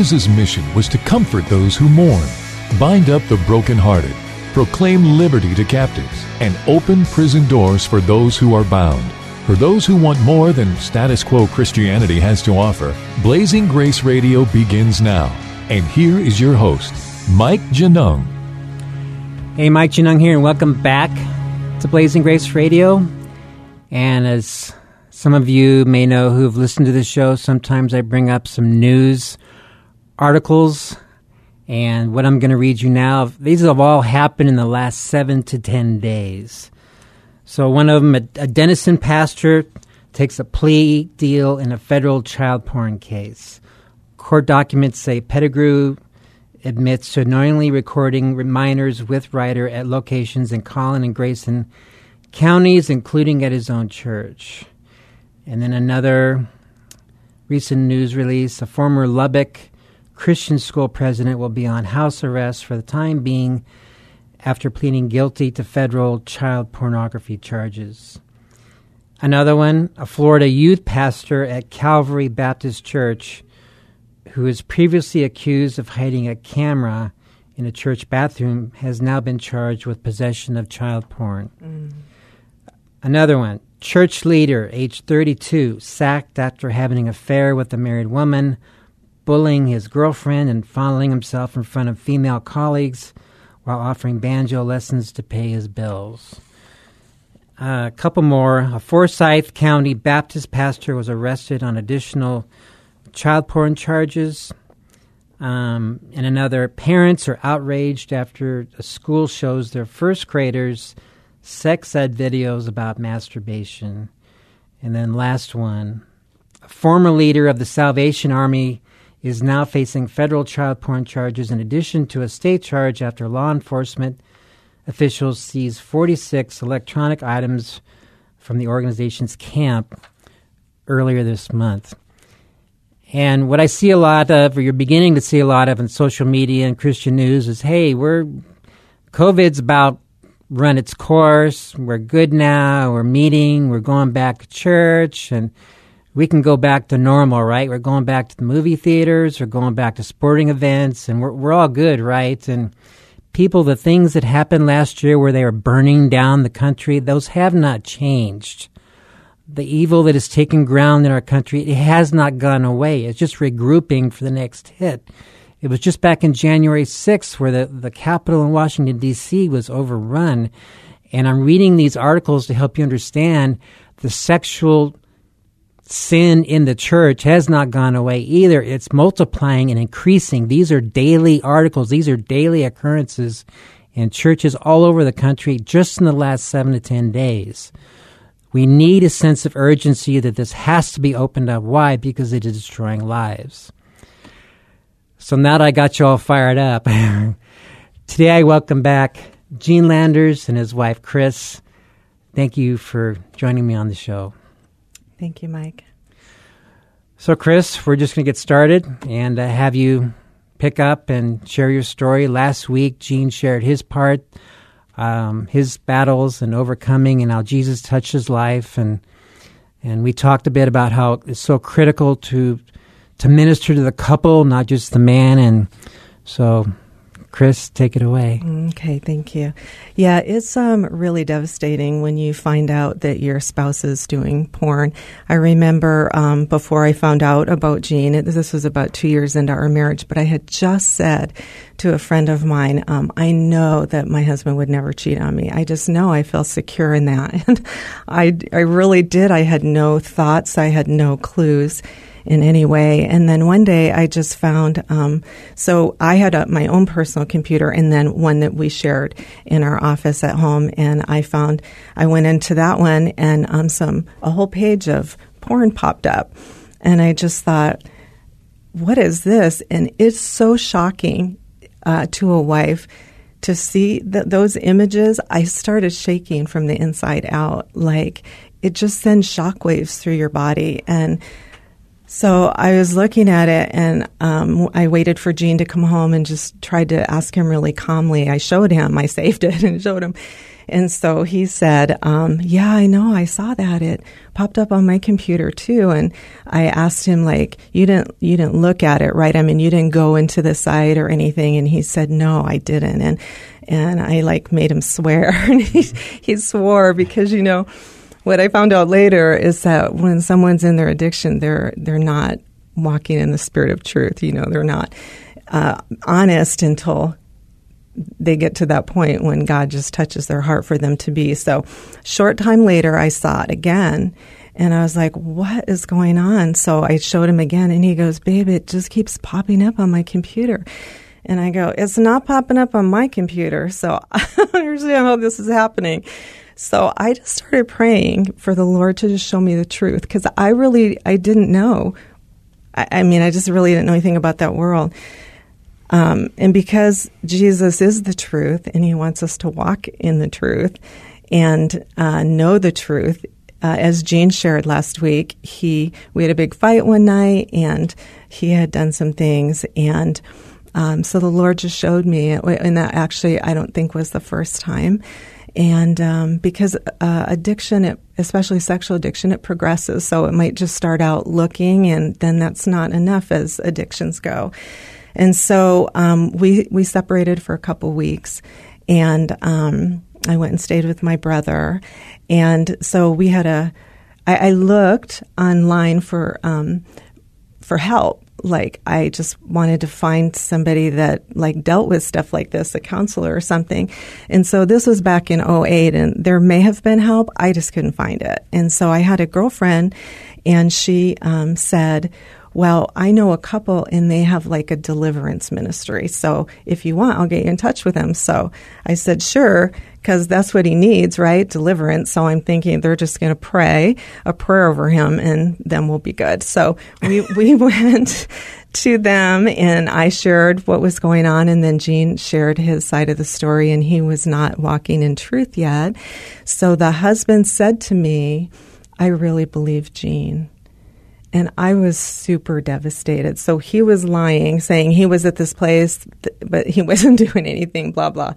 Jesus' mission was to comfort those who mourn, bind up the brokenhearted, proclaim liberty to captives, and open prison doors for those who are bound. For those who want more than status quo Christianity has to offer, Blazing Grace Radio begins now. And here is your host, Mike Genung. Hey, Mike Genung here, and welcome back to Blazing Grace Radio. And as some of you may know who have listened to the show, sometimes I bring up some news articles. And what I'm going to read you now, these have all happened in the last seven to ten days. So, one of them, a, a Denison pastor takes a plea deal in a federal child porn case. Court documents say Pettigrew admits to knowingly recording minors with Ryder at locations in Collin and Grayson counties, including at his own church. And then another recent news release a former Lubbock Christian school president will be on house arrest for the time being after pleading guilty to federal child pornography charges. Another one, a Florida youth pastor at Calvary Baptist Church who was previously accused of hiding a camera in a church bathroom, has now been charged with possession of child porn. Mm. Another one, church leader, age 32, sacked after having an affair with a married woman, bullying his girlfriend, and fondling himself in front of female colleagues while offering banjo lessons to pay his bills. Uh, a couple more. A Forsyth County Baptist pastor was arrested on additional child porn charges. Um, and another, parents are outraged after a school shows their first graders sex ed videos about masturbation. And then last one, a former leader of the Salvation Army is now facing federal child porn charges in addition to a state charge after law enforcement officials seized 46 electronic items from the organization's camp earlier this month. And what I see a lot of, or you're beginning to see a lot of in social media and Christian news, is hey, we're COVID's about run its course. We're good now. We're meeting. We're going back to church, and we can go back to normal, right? We're going back to the movie theaters. We're going back to sporting events, and we're we're all good, right? And people, the things that happened last year where they were burning down the country, those have not changed the evil that has taken ground in our country, it has not gone away. It's just regrouping for the next hit. It was just back in January 6th where the, the Capitol in Washington, D.C. was overrun. And I'm reading these articles to help you understand the sexual sin in the church has not gone away either. It's multiplying and increasing. These are daily articles, these are daily occurrences in churches all over the country just in the last seven to 10 days. We need a sense of urgency that this has to be opened up. Why? Because it is destroying lives. So now that I got you all fired up, today I welcome back Gene Landers and his wife Chris. Thank you for joining me on the show. Thank you, Mike. So, Chris, we're just going to get started and uh, have you pick up and share your story. Last week, Gene shared his part um, his battles and overcoming and how Jesus touched his life and and we talked a bit about how it's so critical to to minister to the couple, not just the man. And so, Chris, take it away. Okay, thank you. Yeah, it's um, really devastating when you find out that your spouse is doing porn. I remember um, before I found out about Gene, it, this was about two years into our marriage, but I had just said to a friend of mine, um, I know that my husband would never cheat on me. I just know I feel secure in that. And I, I really did. I had no thoughts, I had no clues in any way. And then one day I just found, um, so I had a, my own personal computer and then one that we shared in our office at home. And I found, I went into that one and um, some, a whole page of porn popped up. And I just thought, what is this? And it's so shocking uh, to a wife to see th- those images. I started shaking from the inside out. Like it just sends shockwaves through your body. And so I was looking at it and um, I waited for Gene to come home and just tried to ask him really calmly. I showed him, I saved it and showed him. And so he said, um, Yeah, I know, I saw that. It popped up on my computer too. And I asked him, like, you didn't you didn't look at it, right? I mean, you didn't go into the site or anything. And he said, No, I didn't. And and I like made him swear. and he he swore because, you know, what I found out later is that when someone's in their addiction, they're they're not walking in the spirit of truth. You know, they're not uh, honest until they get to that point when God just touches their heart for them to be. So, short time later, I saw it again. And I was like, what is going on? So I showed him again, and he goes, Babe, it just keeps popping up on my computer. And I go, It's not popping up on my computer. So I don't understand how this is happening. So I just started praying for the Lord to just show me the truth because I really, I didn't know. I, I mean, I just really didn't know anything about that world. Um, and because Jesus is the truth and he wants us to walk in the truth and uh, know the truth, uh, as Gene shared last week, he we had a big fight one night and he had done some things and um, so the Lord just showed me, and that actually I don't think was the first time. And um, because uh, addiction, it, especially sexual addiction, it progresses. So it might just start out looking, and then that's not enough as addictions go. And so um, we we separated for a couple weeks, and um, I went and stayed with my brother. And so we had a. I, I looked online for um, for help. Like I just wanted to find somebody that like dealt with stuff like this, a counselor or something. And so this was back in 08 and there may have been help. I just couldn't find it. And so I had a girlfriend and she um, said, well, I know a couple and they have like a deliverance ministry. So if you want, I'll get you in touch with them. So I said, sure, because that's what he needs, right? Deliverance. So I'm thinking they're just going to pray a prayer over him and then we'll be good. So we, we went to them and I shared what was going on and then Gene shared his side of the story and he was not walking in truth yet. So the husband said to me, I really believe Gene. And I was super devastated. So he was lying, saying he was at this place, but he wasn't doing anything, blah, blah.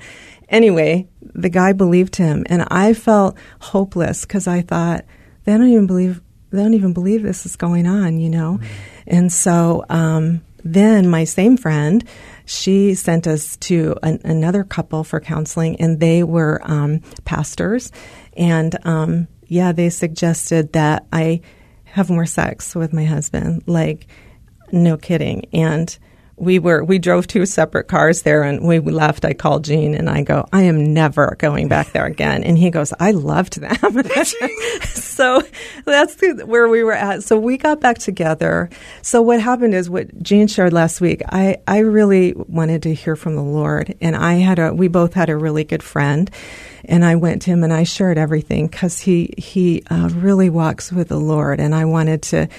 Anyway, the guy believed him, and I felt hopeless because I thought, they don't even believe, they don't even believe this is going on, you know? Mm-hmm. And so, um, then my same friend, she sent us to an, another couple for counseling, and they were um, pastors. And um, yeah, they suggested that I have more sex with my husband. Like, no kidding. And we were we drove two separate cars there and we left. I called gene and i go i am never going back there again. And he goes i loved them. So that's where we were at. So we got back together. So what happened is what gene shared last week i i really wanted to hear from the lord and i had a we both had a really good friend and I went to him and I shared everything because he he uh, really walks with the Lord, and I wanted to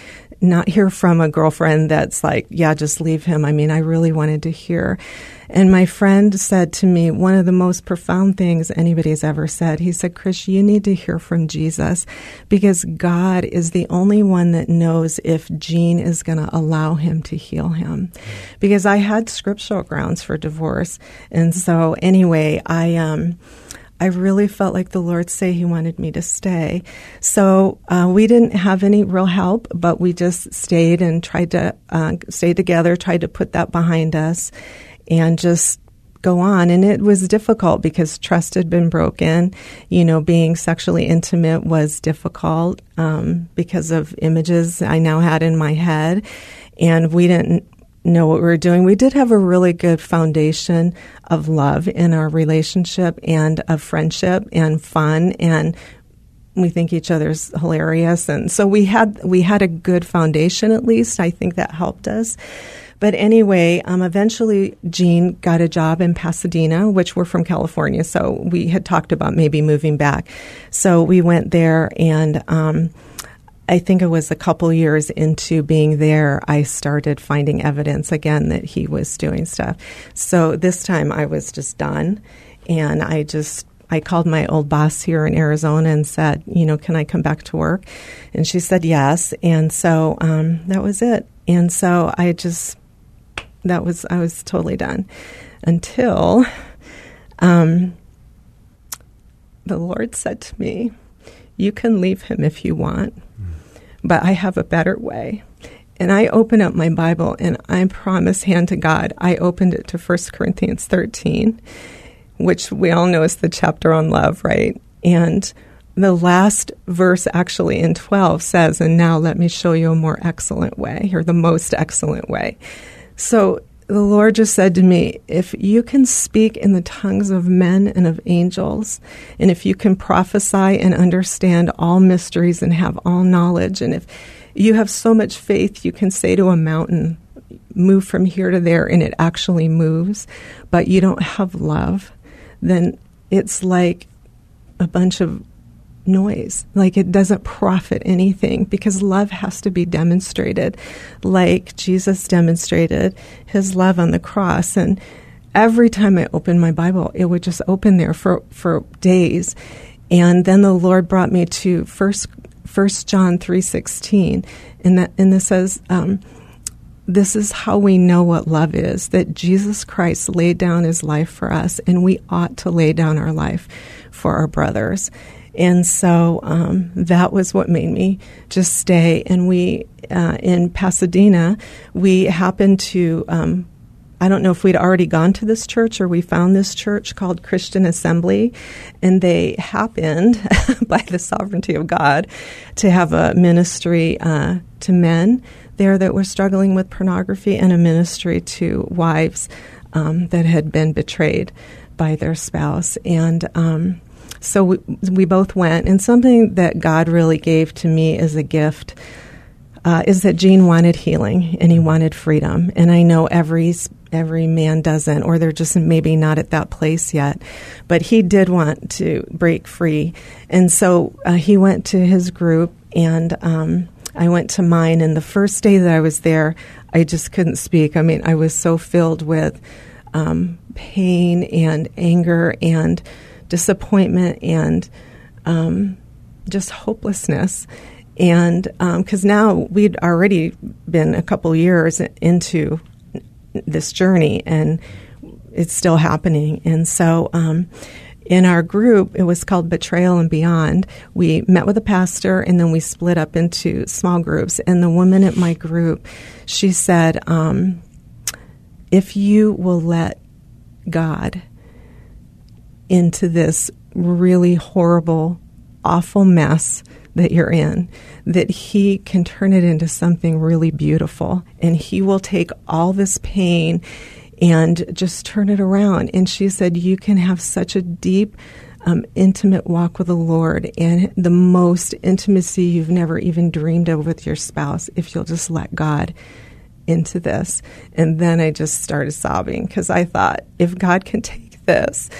not hear from a girlfriend that's like, yeah, just leave him. I mean, I really wanted to hear. And my friend said to me, one of the most profound things anybody has ever said. He said, Chris, you need to hear from Jesus because God is the only one that knows if Gene is going to allow him to heal him. Because I had scriptural grounds for divorce. And so anyway, I, um, I really felt like the Lord say He wanted me to stay. So uh, we didn't have any real help, but we just stayed and tried to uh, stay together, tried to put that behind us, and just go on. And it was difficult because trust had been broken. You know, being sexually intimate was difficult um, because of images I now had in my head. And we didn't know what we were doing. We did have a really good foundation of love in our relationship and of friendship and fun and we think each other's hilarious and so we had we had a good foundation at least. I think that helped us. But anyway, um, eventually Gene got a job in Pasadena, which we're from California, so we had talked about maybe moving back. So we went there and um, I think it was a couple years into being there, I started finding evidence again that he was doing stuff. So this time I was just done, and I just I called my old boss here in Arizona and said, you know, can I come back to work? And she said yes, and so um, that was it. And so I just that was I was totally done until um, the Lord said to me, "You can leave him if you want." But I have a better way. And I open up my Bible and I promise hand to God, I opened it to 1 Corinthians 13, which we all know is the chapter on love, right? And the last verse actually in 12 says, And now let me show you a more excellent way, or the most excellent way. So the Lord just said to me, if you can speak in the tongues of men and of angels, and if you can prophesy and understand all mysteries and have all knowledge, and if you have so much faith, you can say to a mountain, move from here to there, and it actually moves, but you don't have love, then it's like a bunch of noise. Like it doesn't profit anything because love has to be demonstrated, like Jesus demonstrated his love on the cross. And every time I opened my Bible, it would just open there for, for days. And then the Lord brought me to first First John three sixteen, and that and this says, um, "This is how we know what love is: that Jesus Christ laid down His life for us, and we ought to lay down our life for our brothers." And so um, that was what made me just stay. And we, uh, in Pasadena, we happened to, um, I don't know if we'd already gone to this church or we found this church called Christian Assembly. And they happened, by the sovereignty of God, to have a ministry uh, to men there that were struggling with pornography and a ministry to wives um, that had been betrayed by their spouse. And, um, so we, we both went, and something that God really gave to me as a gift uh, is that Gene wanted healing and he wanted freedom. And I know every every man doesn't, or they're just maybe not at that place yet. But he did want to break free, and so uh, he went to his group, and um, I went to mine. And the first day that I was there, I just couldn't speak. I mean, I was so filled with um, pain and anger and disappointment and um, just hopelessness. And because um, now we'd already been a couple years into this journey and it's still happening. And so um, in our group, it was called Betrayal and Beyond. We met with a pastor and then we split up into small groups. And the woman at my group, she said, um, if you will let God into this really horrible, awful mess that you're in, that He can turn it into something really beautiful. And He will take all this pain and just turn it around. And she said, You can have such a deep, um, intimate walk with the Lord and the most intimacy you've never even dreamed of with your spouse if you'll just let God into this. And then I just started sobbing because I thought, if God can take this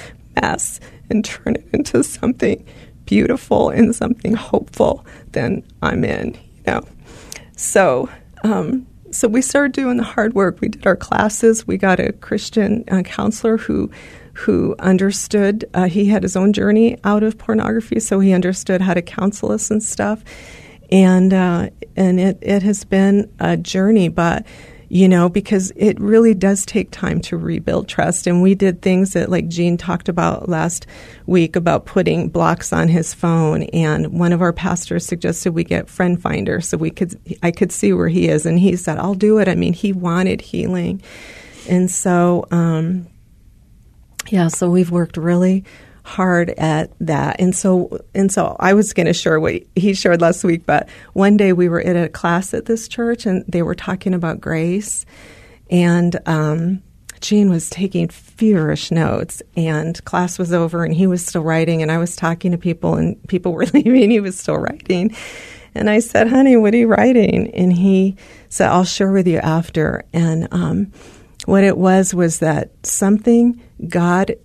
mess and turn it into something beautiful and something hopeful, then I'm in, you know. So, um, so we started doing the hard work. We did our classes. We got a Christian uh, counselor who who understood. Uh, he had his own journey out of pornography, so he understood how to counsel us and stuff. And uh, and it it has been a journey, but you know, because it really does take time to rebuild trust. And we did things that, like Gene talked about last week, about putting blocks on his phone. And one of our pastors suggested we get Friend Finder so we could, I could see where he is. And he said, "I'll do it." I mean, he wanted healing, and so, um, yeah. So we've worked really hard at that. And so and so I was going to share what he shared last week, but one day we were in a class at this church and they were talking about grace and um, Gene was taking feverish notes and class was over and he was still writing and I was talking to people and people were leaving he was still writing. And I said, honey, what are you writing? And he said, I'll share with you after. And um, what it was was that something God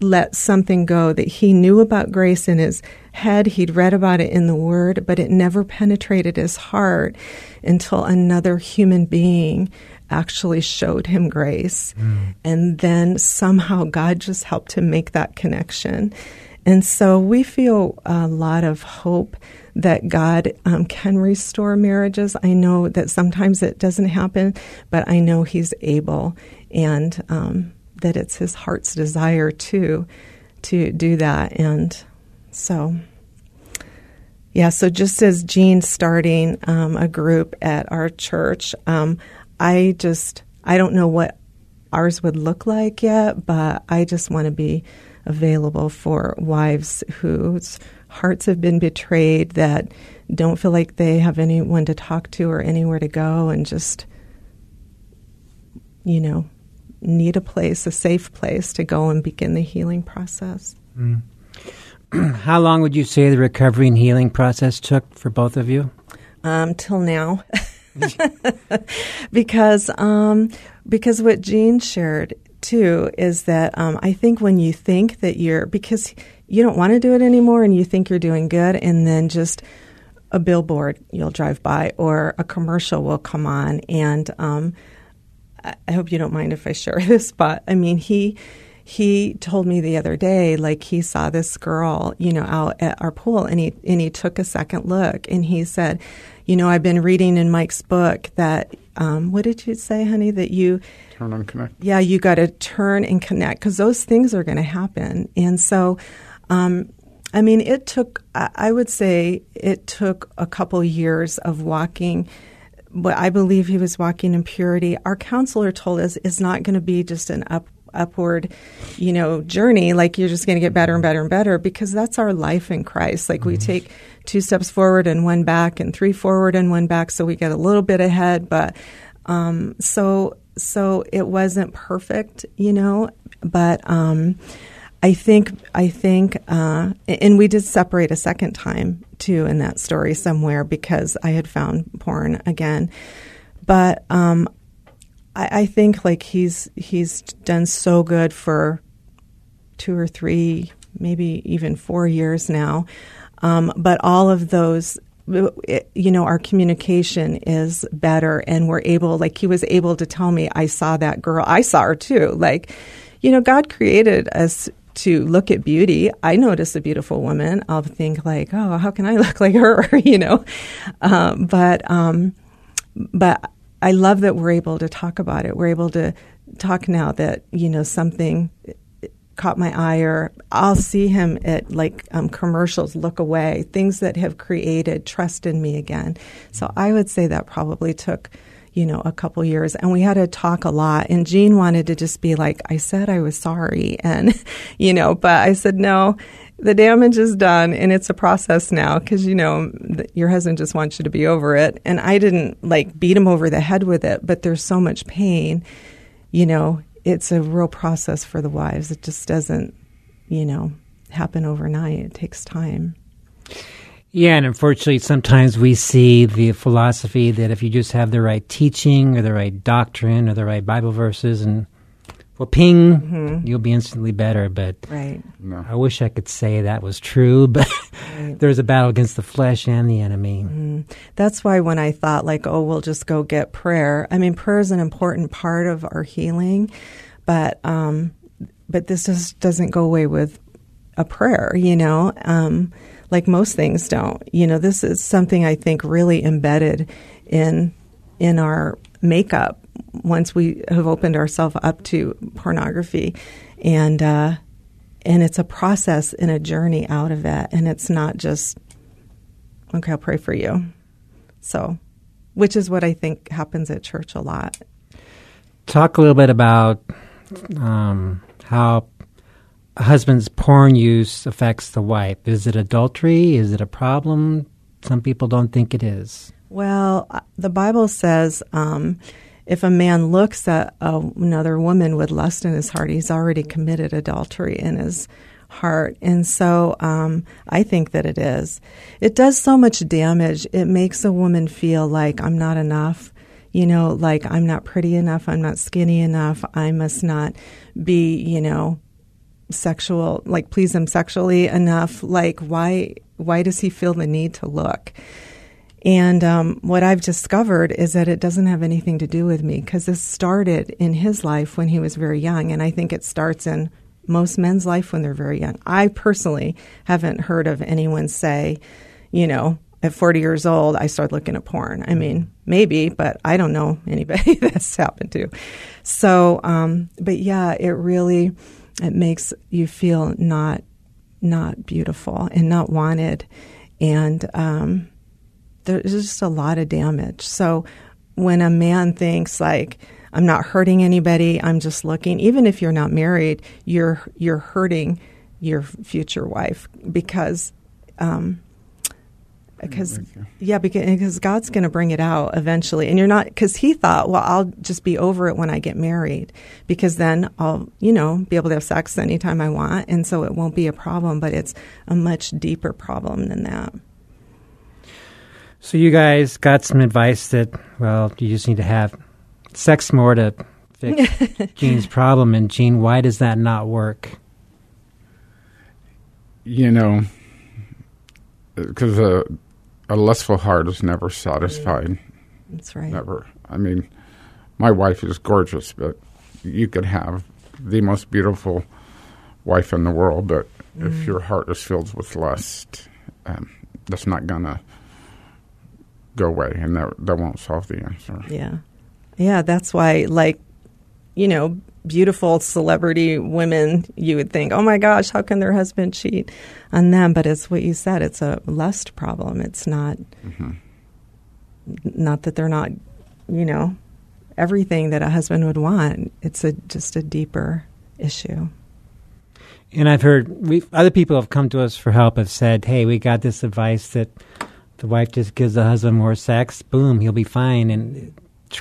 let something go that he knew about grace in his head. He'd read about it in the Word, but it never penetrated his heart until another human being actually showed him grace. And then somehow God just helped him make that connection. And so we feel a lot of hope that God um, can restore marriages. I know that sometimes it doesn't happen, but I know He's able, and um, that it's His heart's desire too to do that. And so, yeah. So just as Gene's starting um, a group at our church, um, I just I don't know what ours would look like yet, but I just want to be available for wives whose hearts have been betrayed that don't feel like they have anyone to talk to or anywhere to go and just you know need a place a safe place to go and begin the healing process. How long would you say the recovery and healing process took for both of you? um, till now. Because um, because what Gene shared too is that um, I think when you think that you're because you don't want to do it anymore and you think you're doing good and then just a billboard you'll drive by or a commercial will come on and um, I hope you don't mind if I share this, but I mean he he told me the other day like he saw this girl you know out at our pool and he and he took a second look and he said you know i've been reading in mike's book that um, what did you say honey that you Turn on connect. yeah you got to turn and connect because those things are going to happen and so um, i mean it took I I would say it took a couple years of walking but I believe he was walking in purity. Our counselor told us it's not going to be just an up upward, you know, journey like you're just going to get better and better and better because that's our life in Christ. Like we take two steps forward and one back and three forward and one back so we get a little bit ahead, but um so so it wasn't perfect, you know, but um I think I think, uh, and we did separate a second time too in that story somewhere because I had found porn again. But um, I, I think like he's he's done so good for two or three, maybe even four years now. Um, but all of those, you know, our communication is better, and we're able. Like he was able to tell me, "I saw that girl. I saw her too." Like, you know, God created us to look at beauty. I notice a beautiful woman. I'll think like, "Oh, how can I look like her?" you know, um, but. Um, but I love that we're able to talk about it. We're able to talk now that you know something caught my eye, or I'll see him at like um, commercials, look away, things that have created trust in me again. So I would say that probably took you know a couple years, and we had to talk a lot. And Gene wanted to just be like, I said I was sorry, and you know, but I said no the damage is done and it's a process now because you know your husband just wants you to be over it and i didn't like beat him over the head with it but there's so much pain you know it's a real process for the wives it just doesn't you know happen overnight it takes time Yeah, and unfortunately, sometimes we see the philosophy that if you just have the right teaching or the right doctrine or the right Bible verses, and well, ping, you'll be instantly better. But right No. I wish I could say that was true, but there's a battle against the flesh and the enemy. that's why when i thought like oh we'll just go get prayer i mean prayer is an important part of our healing but um but this just doesn't go away with a prayer you know um like most things don't. You know this is something i think really embedded in in our makeup once we have opened ourselves up to pornography. And uh and it's a process and a journey out of it and it's not just okay i'll pray for you. So which is what i think happens at church a lot. Talk a little bit about um, how husband's porn use affects the wife. Is it adultery? Is it a problem? Some people don't think it is. Well, uh, the Bible says um, if a man looks at another woman with lust in his heart, he's already committed adultery in his heart. And so um, I think that it is. It does so much damage. It makes a woman feel like I'm not enough. You know, like I'm not pretty enough, I'm not skinny enough, I must not be, you know, sexual, like please him sexually enough. Like why why does he feel the need to look? And um, what I've discovered is that it doesn't have anything to do with me because this started in his life when he was very young, and I think it starts in most men's life when they're very young. I personally haven't heard of anyone say, you know, at 40 years old, I started looking at porn. I mean, maybe, but I don't know anybody that's happened to. So, um, but yeah, it really it makes you feel not not beautiful and not wanted, and um, there's just a lot of damage. So, when a man thinks like I'm not hurting anybody, I'm just looking, even if you're not married, you're you're hurting your future wife because. Um, because yeah because, because god's going to bring it out eventually and you're not because he thought well i'll just be over it when i get married because then i'll you know be able to have sex anytime i want and so it won't be a problem but it's a much deeper problem than that So you guys got some advice that well, you just need to have sex more to fix Gene's problem. And Gene, why does that not work? You know, because a, uh, a lustful heart is never satisfied. that's right Never. I mean, my wife is gorgeous, but you could have the most beautiful wife in the world, but if your heart is filled with lust, um, that's not gonna go away, and that that won't solve the answer. Yeah. Yeah, that's why, like, you know, beautiful celebrity women, you would think, oh my gosh, how can their husband cheat on them? But it's what you said, it's a lust problem. It's not, mm-hmm. not that they're not, you know, everything that a husband would want. It's a just a deeper issue. And I've heard other people have come to us for help. Have said, "Hey, we got this advice that the wife just gives the husband more sex. Boom, he'll be fine." And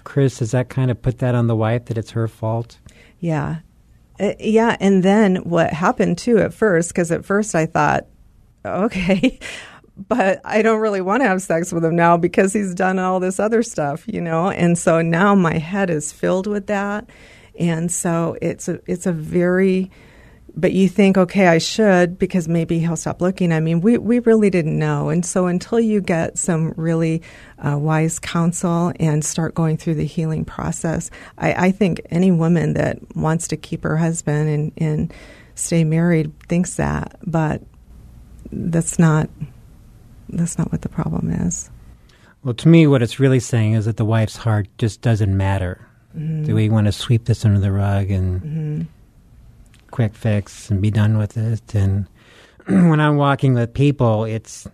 Chris, does that kind of put that on the wife that it's her fault? Yeah. Uh, yeah. And then what happened too at first, because at first I thought, okay, but I don't really want to have sex with him now because he's done all this other stuff, you know? And so now my head is filled with that. And so it's a, it's a very, but you think, okay, I should because maybe he'll stop looking. I mean, we, we really didn't know. And so until you get some really uh, wise counsel and start going through the healing process, I, I think any woman that wants to keep her husband and, and stay married thinks that, but that's not that's not what the problem is. Well, to me, what it's really saying is that the wife's heart just doesn't matter. Do we want to sweep this under the rug and quick fix and be done with it? And when I'm walking with people, it's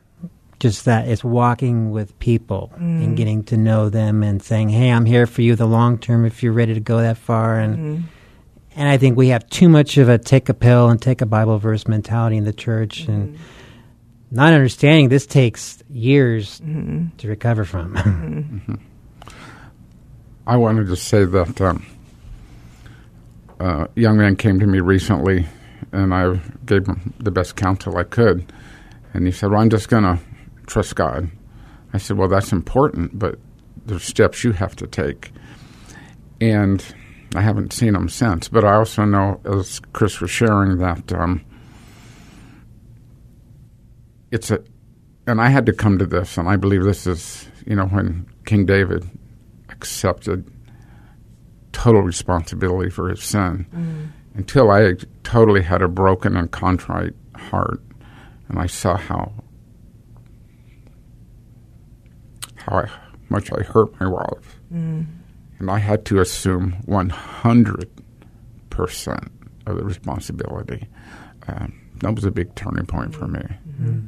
just that it's walking with people and mm. getting to know them and saying, "Hey, I'm here for you the long term if you're ready to go that far." And mm. and I think we have too much of a take a pill and take a Bible verse mentality in the church and mm-hmm. not understanding this takes years mm-hmm. to recover from. Mm-hmm. I wanted to say that um, a young man came to me recently, and I gave him the best counsel I could. And he said, Well, I'm just going to trust God. I said, Well, that's important, but there's steps you have to take. And I haven't seen him since. But I also know, as Chris was sharing, that um, it's a, and I had to come to this, and I believe this is, you know, when King David accepted total responsibility for his sin mm-hmm. until I totally had a broken and contrite heart, and I saw how how I, much I hurt my wife, mm-hmm. and I had to assume one hundred percent of the responsibility. Um, that was a big turning point for me. Mm-hmm.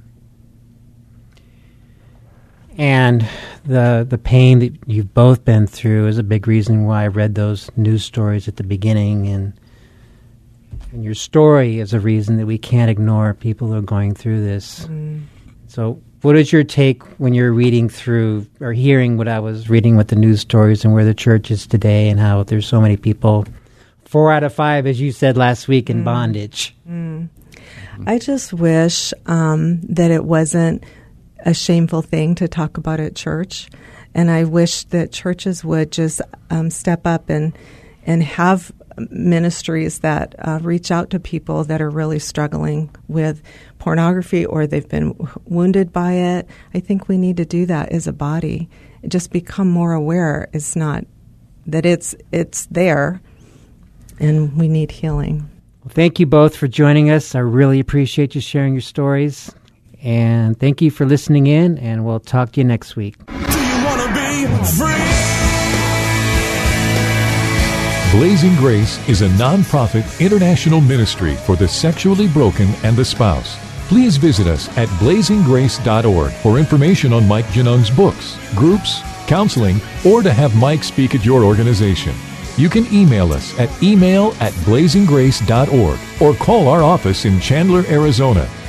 And the the pain that you've both been through is a big reason why I read those news stories at the beginning, and and your story is a reason that we can't ignore people who are going through this. Mm-hmm. So, what is your take when you're reading through or hearing what I was reading with the news stories and where the church is today, and how there's so many people, four out of five, as you said last week, in mm. bondage. Mm. I just wish um, that it wasn't a shameful thing to talk about at church, and I wish that churches would just um, step up and and have ministries that uh, reach out to people that are really struggling with pornography or they've been wounded by it. I think we need to do that as a body. Just become more aware. It's not that it's it's there, and we need healing. Well, thank you both for joining us. I really appreciate you sharing your stories. And thank you for listening in, and we'll talk to you next week. Do you wanna be free? Blazing Grace is a non-profit international ministry for the sexually broken and the spouse. Please visit us at blazinggrace.org for information on Mike Genung's books, groups, counseling, or to have Mike speak at your organization. You can email us at email at blazinggrace.org or call our office in Chandler, Arizona